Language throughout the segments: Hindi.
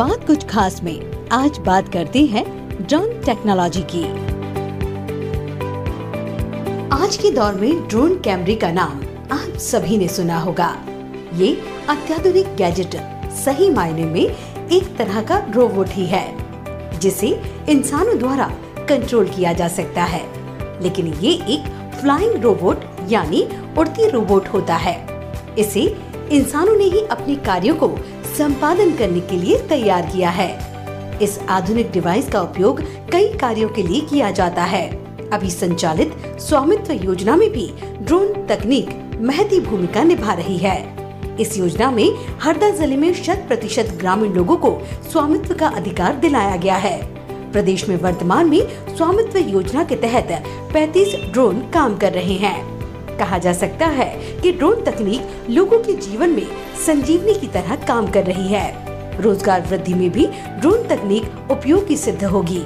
बात कुछ खास में आज बात करते हैं ड्रोन टेक्नोलॉजी की। आज के दौर में ड्रोन कैमरे का नाम आप सभी ने सुना होगा। ये अत्याधुनिक गैजेट सही मायने में एक तरह का रोबोट ही है, जिसे इंसानों द्वारा कंट्रोल किया जा सकता है। लेकिन ये एक फ्लाइंग रोबोट यानी उड़ती रोबोट होता है। इसे इंसानों ने ही अपने कार्यों को संपादन करने के लिए तैयार किया है। इस आधुनिक डिवाइस का उपयोग कई कार्यों के लिए किया जाता है। अभी संचालित स्वामित्व योजना में भी ड्रोन तकनीक महती भूमिका निभा रही है। इस योजना में हरदा ज़िले में शत प्रतिशत ग्रामीण लोगों को स्वामित्व का अधिकार दिलाया गया है। प्रदेश में वर्तमान में स्वामित्व योजना के तहत 35 ड्रोन काम कर रहे हैं। कहा जा सकता है कि ड्रोन तकनीक लोगों के जीवन में संजीवनी की तरह काम कर रही है। रोज़गार वृद्धि में भी ड्रोन तकनीक उपयोगी सिद्ध होगी।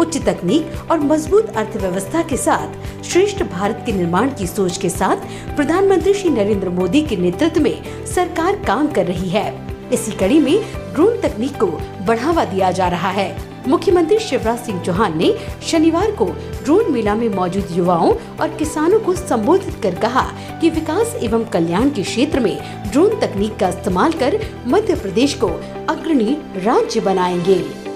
उच्च तकनीक और मज़बूत अर्थव्यवस्था के साथ श्रेष्ठ भारत के निर्माण की सोच के साथ प्रधानमंत्री श्री नरेंद्र मोदी के नेतृत्व में सरकार काम कर रही है। इसी कड़ी में ड्रोन तकनीक को बढ़ावा दिया जा रहा है। मुख्यमंत्री शिवराज सिंह चौहान ने शनिवार को ड्रोन मेला में मौजूद युवाओं और किसानों को संबोधित कर कहा कि विकास एवं कल्याण के क्षेत्र में ड्रोन तकनीक का इस्तेमाल कर मध्य प्रदेश को अग्रणी राज्य बनाएँगे।